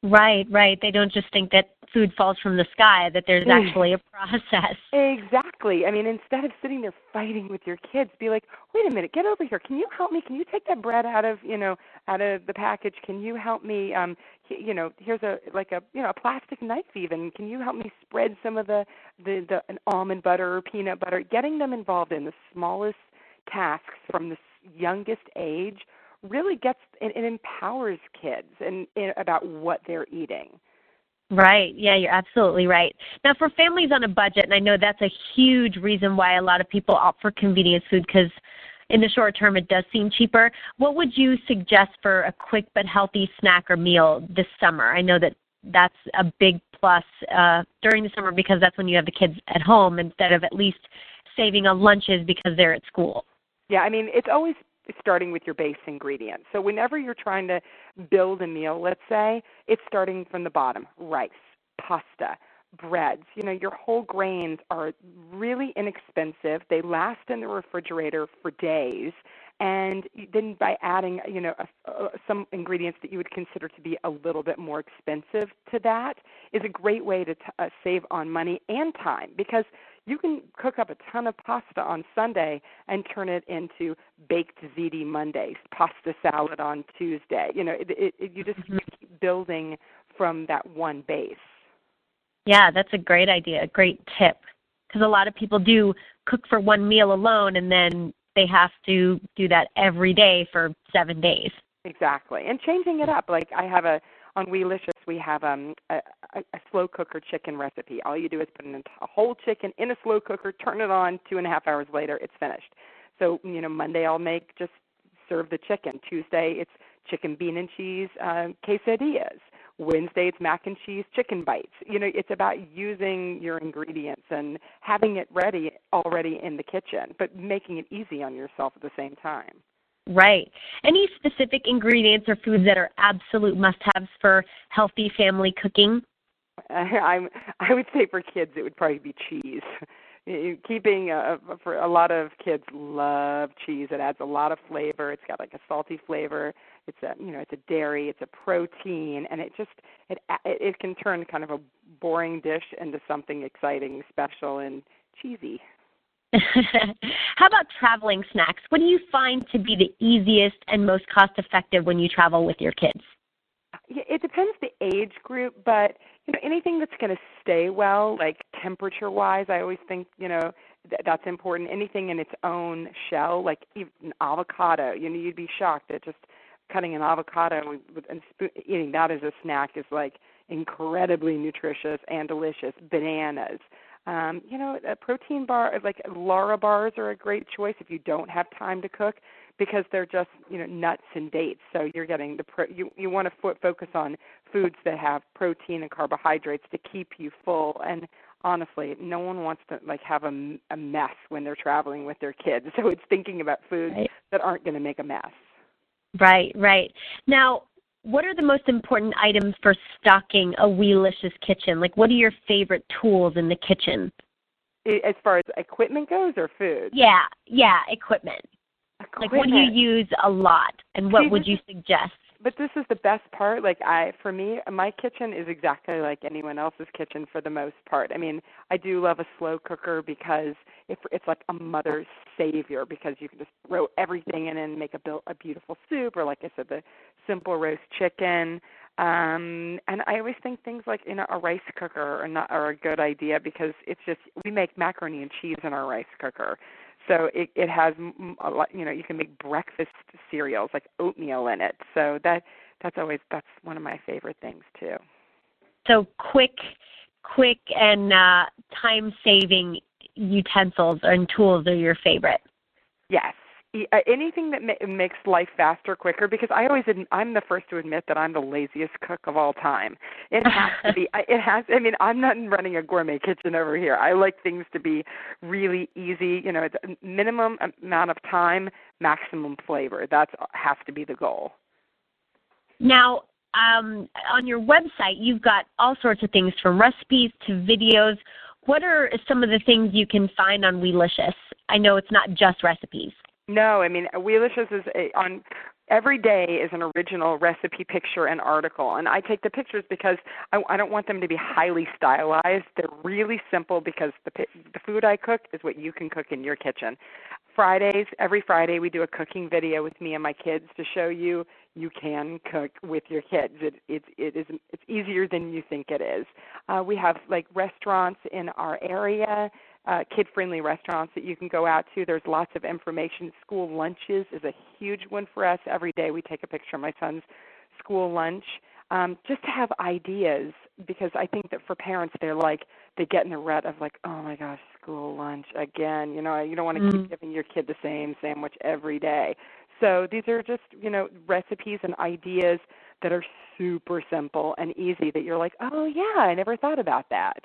Right, right. They don't just think that food falls from the sky, that there's Mm. actually a process. [laughs] Exactly. I mean, instead of sitting there fighting with your kids, be like, "Wait a minute, get over here. Can you help me? Can you take that bread out of, you know, out of the package? Can you help me um you know, here's a like a, you know, a plastic knife even. Can you help me spread some of the the the an almond butter or peanut butter? Getting them involved in the smallest tasks from the s- youngest age really gets it, it empowers kids and, about what they're eating. Right. Yeah, you're absolutely right. Now, for families on a budget, and I know that's a huge reason why a lot of people opt for convenience food because in the short term it does seem cheaper. What would you suggest for a quick but healthy snack or meal this summer? I know that that's a big plus uh, during the summer because that's when you have the kids at home instead of at least saving on lunches because they're at school. Yeah, I mean, it's always starting with your base ingredients. So whenever you're trying to build a meal, let's say, it's starting from the bottom rice, pasta, breads. You know, your whole grains are really inexpensive. They last in the refrigerator for days. And then by adding, you know, a, a, some ingredients that you would consider to be a little bit more expensive to that is a great way to t- uh, save on money and time because you can cook up a ton of pasta on Sunday and turn it into baked ziti Monday, pasta salad on Tuesday. You know, it, it, it, you just mm-hmm. keep building from that one base. Yeah, that's a great idea, a great tip. Because a lot of people do cook for one meal alone and then they have to do that every day for seven days. Exactly. And changing it up. Like I have a on Weelicious we have um a, a, slow cooker chicken recipe. All you do is put in a whole chicken in a slow cooker, turn it on, two and a half hours later it's finished. So, you know, Monday I'll make just serve the chicken. Tuesday it's chicken bean and cheese uh, quesadillas. Wednesday it's mac and cheese chicken bites. You know, it's about using your ingredients and having it ready already in the kitchen, but making it easy on yourself at the same time. Right. Any specific ingredients or foods that are absolute must-haves for healthy family cooking? [laughs] I'm I would say for kids it would probably be cheese. [laughs] Keeping uh, for a lot of kids love cheese. It adds a lot of flavor. It's got like a salty flavor it's a you know it's a dairy it's a protein and it just it it can turn kind of a boring dish into something exciting special and cheesy how about traveling snacks what do you find to be the easiest and most cost effective when you travel with your kids it depends the age group but you know anything that's going to stay well like temperature wise i always think you know th- that's important anything in its own shell like even avocado you know you'd be shocked at just cutting an avocado and, and eating that as a snack is like incredibly nutritious and delicious. Bananas. Um, you know, a protein bar like Lara bars are a great choice if you don't have time to cook because they're just you know nuts and dates. So you're getting the pro- you you want to fo- focus on foods that have protein and carbohydrates to keep you full. And honestly, no one wants to like have a, a mess when they're traveling with their kids. [laughs] So it's thinking about foods right. that aren't going to make a mess. Right, right. Now, what are the most important items for stocking a Weelicious kitchen? Like, what are your favorite tools in the kitchen? As far as equipment goes, or food? Yeah, yeah, equipment. equipment. Like, what do you use a lot, and what See, would you suggest? But this is the best part like i for me my kitchen is exactly like anyone else's kitchen for the most part. I mean i do love a slow cooker because it, it's like a mother's savior because you can just throw everything in and make a, a beautiful soup or like i said the simple roast chicken. Um and i always think things like you know a rice cooker are not are a good idea because it's just we make macaroni and cheese in our rice cooker so it it has a lot you know you can make breakfast cereals like oatmeal in it. So that that's always that's one of my favorite things too. So quick quick and uh time saving utensils and tools are your favorite? Yes anything that ma- makes life faster, quicker. Because I always, I'm the first to admit that I'm the laziest cook of all time. It has to be. It has. I mean, I'm not running a gourmet kitchen over here. I like things to be really easy. You know, it's minimum amount of time, maximum flavor. That has to be the goal. Now, um, on your website, you've got all sorts of things from recipes to videos. What are some of the things you can find on Weelicious? I know it's not just recipes. No, I mean Weelicious is a, on every day is an original recipe picture and article and i take the pictures because i, I don't want them to be highly stylized. They're really simple because the the food i cook is what you can cook in your kitchen. Fridays every friday we do a cooking video with me and my kids to show you you can cook with your kids. It it it is it's easier than you think it is. Uh we have like restaurants in our area uh, kid friendly restaurants that you can go out to. There's lots of information. School lunches is a huge one for us. Every day we take a picture of my son's school lunch um, just to have ideas because I think that for parents they're like they get in the rut of like, oh my gosh, school lunch again. You know, you don't want to Mm. keep giving your kid the same sandwich every day. So these are just, you know, recipes and ideas that are super simple and easy that you're like, oh yeah, I never thought about that.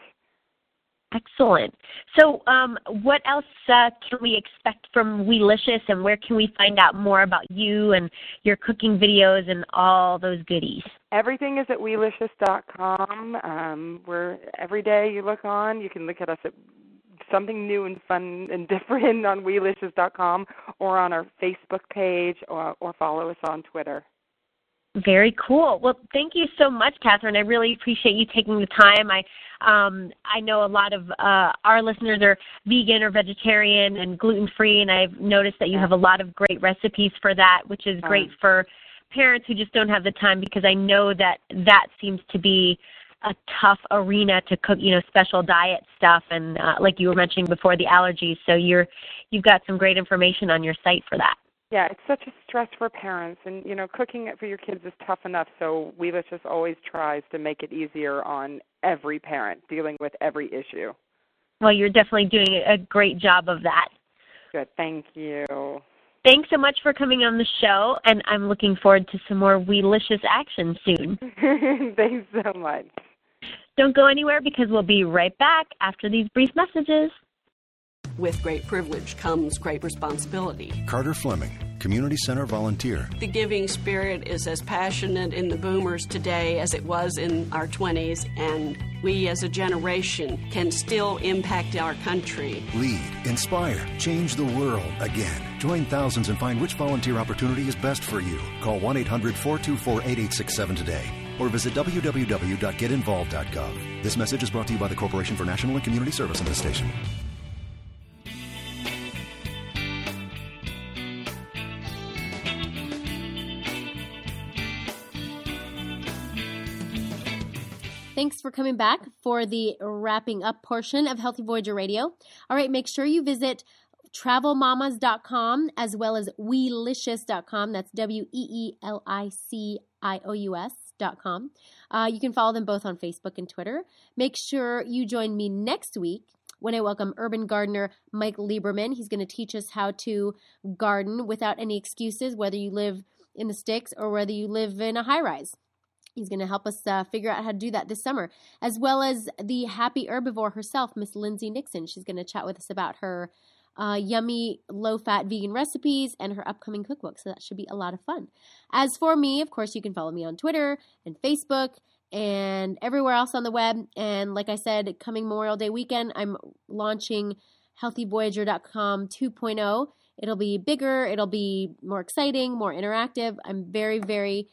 Excellent. So, um, what else uh, can we expect from Weelicious, and where can we find out more about you and your cooking videos and all those goodies? Everything is at weelicious.com. Um, we're every day you look on, you can look at us at something new and fun and [laughs] different on weelicious.com or on our Facebook page or, or follow us on Twitter. Very cool. Well, thank you so much, Catherine. I really appreciate you taking the time. I um, I know a lot of uh, our listeners are vegan or vegetarian and gluten free, and I've noticed that you have a lot of great recipes for that, which is great for parents who just don't have the time because I know that that seems to be a tough arena to cook, you know, special diet stuff and uh, like you were mentioning before the allergies. So you're you've got some great information on your site for that. Yeah, it's such a stress for parents, and you know, cooking it for your kids is tough enough. So Weelicious always tries to make it easier on every parent dealing with every issue. Well, you're definitely doing a great job of that. Good, thank you. Thanks so much for coming on the show, and I'm looking forward to some more Weelicious action soon. [laughs] Thanks so much. Don't go anywhere because we'll be right back after these brief messages. With great privilege comes great responsibility. Carter Fleming, Community Center volunteer. The giving spirit is as passionate in the boomers today as it was in our 20s, and we as a generation can still impact our country. Lead, inspire, change the world again. Join thousands and find which volunteer opportunity is best for you. Call 1 800 424 8867 today or visit www.getinvolved.gov. This message is brought to you by the Corporation for National and Community Service and this station. Thanks for coming back for the wrapping up portion of Healthy Voyager Radio. All right, make sure you visit travelmamas.com as well as weelicious.com. That's W E E L I C I O U S.com. Uh, you can follow them both on Facebook and Twitter. Make sure you join me next week when I welcome urban gardener Mike Lieberman. He's going to teach us how to garden without any excuses, whether you live in the sticks or whether you live in a high rise. He's going to help us uh, figure out how to do that this summer, as well as the happy herbivore herself, Miss Lindsay Nixon. She's going to chat with us about her uh, yummy low fat vegan recipes and her upcoming cookbook. So that should be a lot of fun. As for me, of course, you can follow me on Twitter and Facebook and everywhere else on the web. And like I said, coming Memorial Day weekend, I'm launching healthyvoyager.com 2.0. It'll be bigger, it'll be more exciting, more interactive. I'm very, very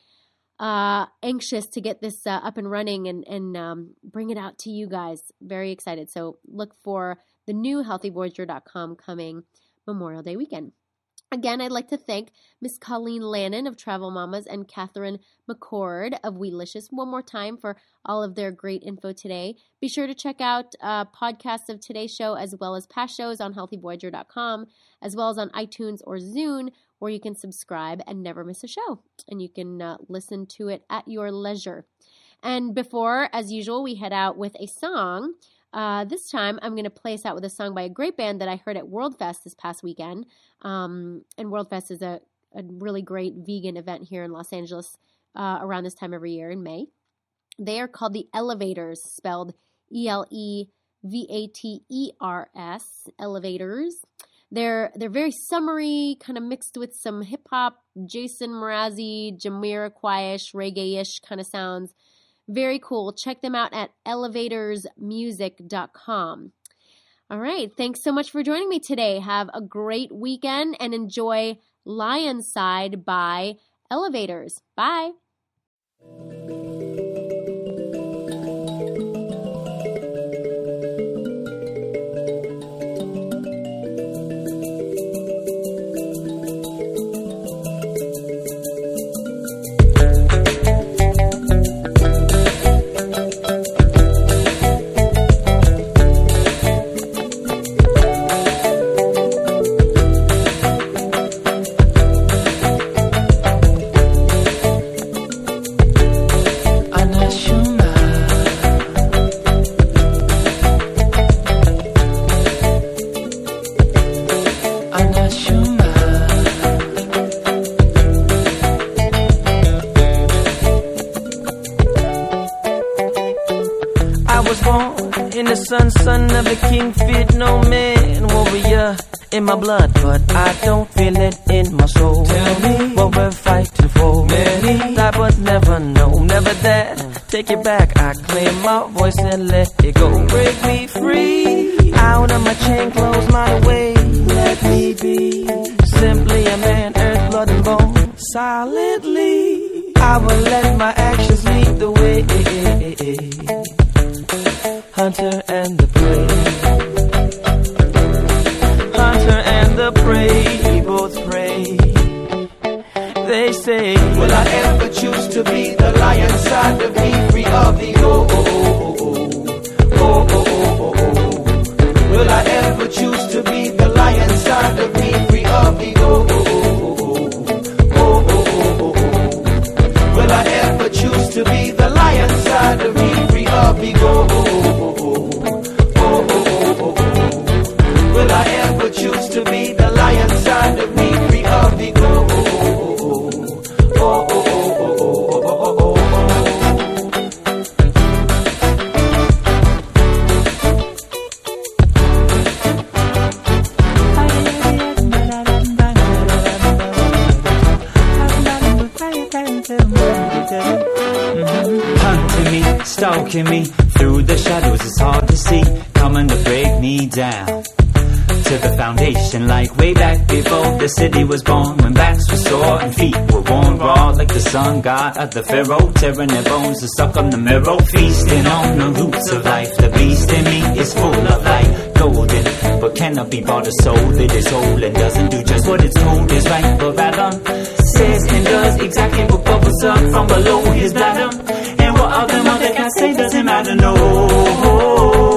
uh, anxious to get this uh, up and running and, and um, bring it out to you guys. Very excited. So look for the new healthyvoyager.com coming Memorial Day weekend. Again, I'd like to thank Miss Colleen Lanin of Travel Mamas and Catherine McCord of Weelicious one more time for all of their great info today. Be sure to check out uh, podcasts of today's show as well as past shows on healthyvoyager.com, as well as on iTunes or Zune, where you can subscribe and never miss a show. And you can uh, listen to it at your leisure. And before, as usual, we head out with a song. Uh, this time, I'm going to play us out with a song by a great band that I heard at World Fest this past weekend. Um, and World Fest is a, a really great vegan event here in Los Angeles uh, around this time every year in May. They are called the Elevaters, spelled E L E V A T E R S, Elevaters. They're they're very summery, kind of mixed with some hip hop, Jason Mrazzi, Jamiroquai-ish, reggae-ish kind of sounds. Very cool. Check them out at elevatersmusic.com. All right. Thanks so much for joining me today. Have a great weekend and enjoy Lionside by Elevaters. Bye. Son of a king, feared no man. Warrior in my blood, but I don't feel it in my soul. Tell me what we're fighting for. Many die, but never know, never that. Take it back, I claim my voice and let it go. Break me free. Out of my chain, close my way. Let me be simply a man, earth, blood, and bone. Silently, I will let my actions lead the way. Hunter and the prey. Hunter and the prey both pray. They say, Will I ever choose to be the lion side of me, free of the oh oh oh oh oh oh oh oh oh? Will I ever choose to be the lion side of me, free of the oh oh oh oh oh oh oh? Will I ever choose to be the lion side of me, free of the oh oh oh city was born. When backs were sore and feet were worn raw, like the sun god of the pharaoh, tearing their bones and stuck on the mirror, feasting on the roots of life. The beast in me is full of light, golden, but cannot be bought a soul that is whole and doesn't do just what it's told is right, but rather says and does exactly what bubbles up from below his bladder. And what other mother can say doesn't matter, no.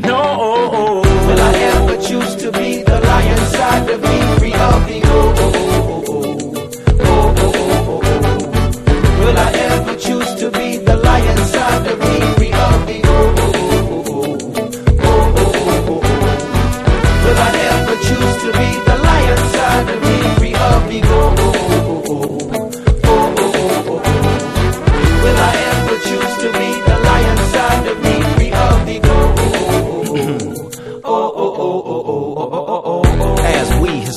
No, will I ever choose to be the lion side of me, free of the oh oh oh oh oh oh oh oh? Will I ever choose to be the lion side of me, free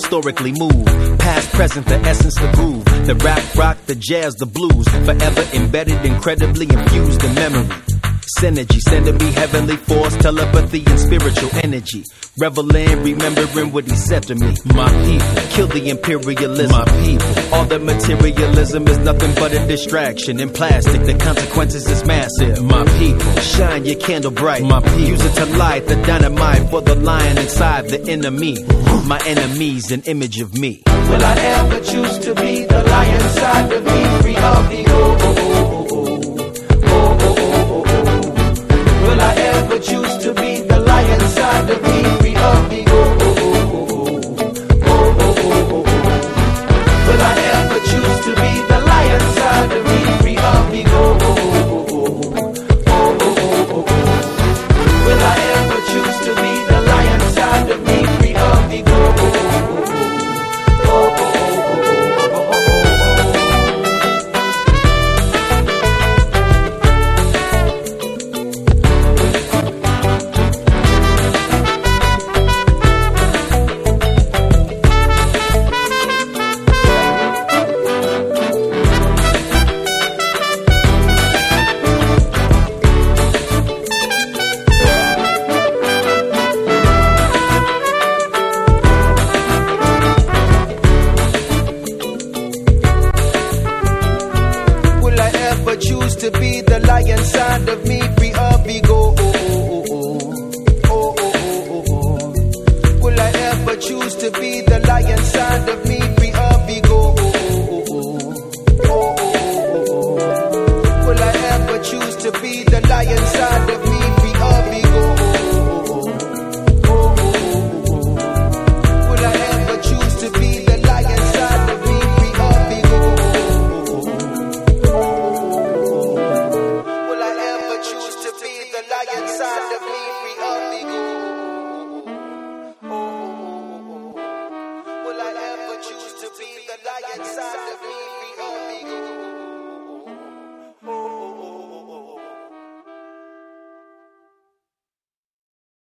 historically move, past, present, the essence, the groove, the rap, rock, the jazz, the blues, forever embedded, incredibly infused in memory. Synergy, sending me heavenly force, telepathy, and spiritual energy. Reveling, remembering what he said to me. My people, kill the imperialism. My people, all the materialism is nothing but a distraction. In plastic, the consequences is massive. My people, shine your candle bright. My people, use it to light the dynamite for the lion inside the enemy. My enemy's an image of me. Will I ever choose to be the lion side of me, free of the oh The to be free of the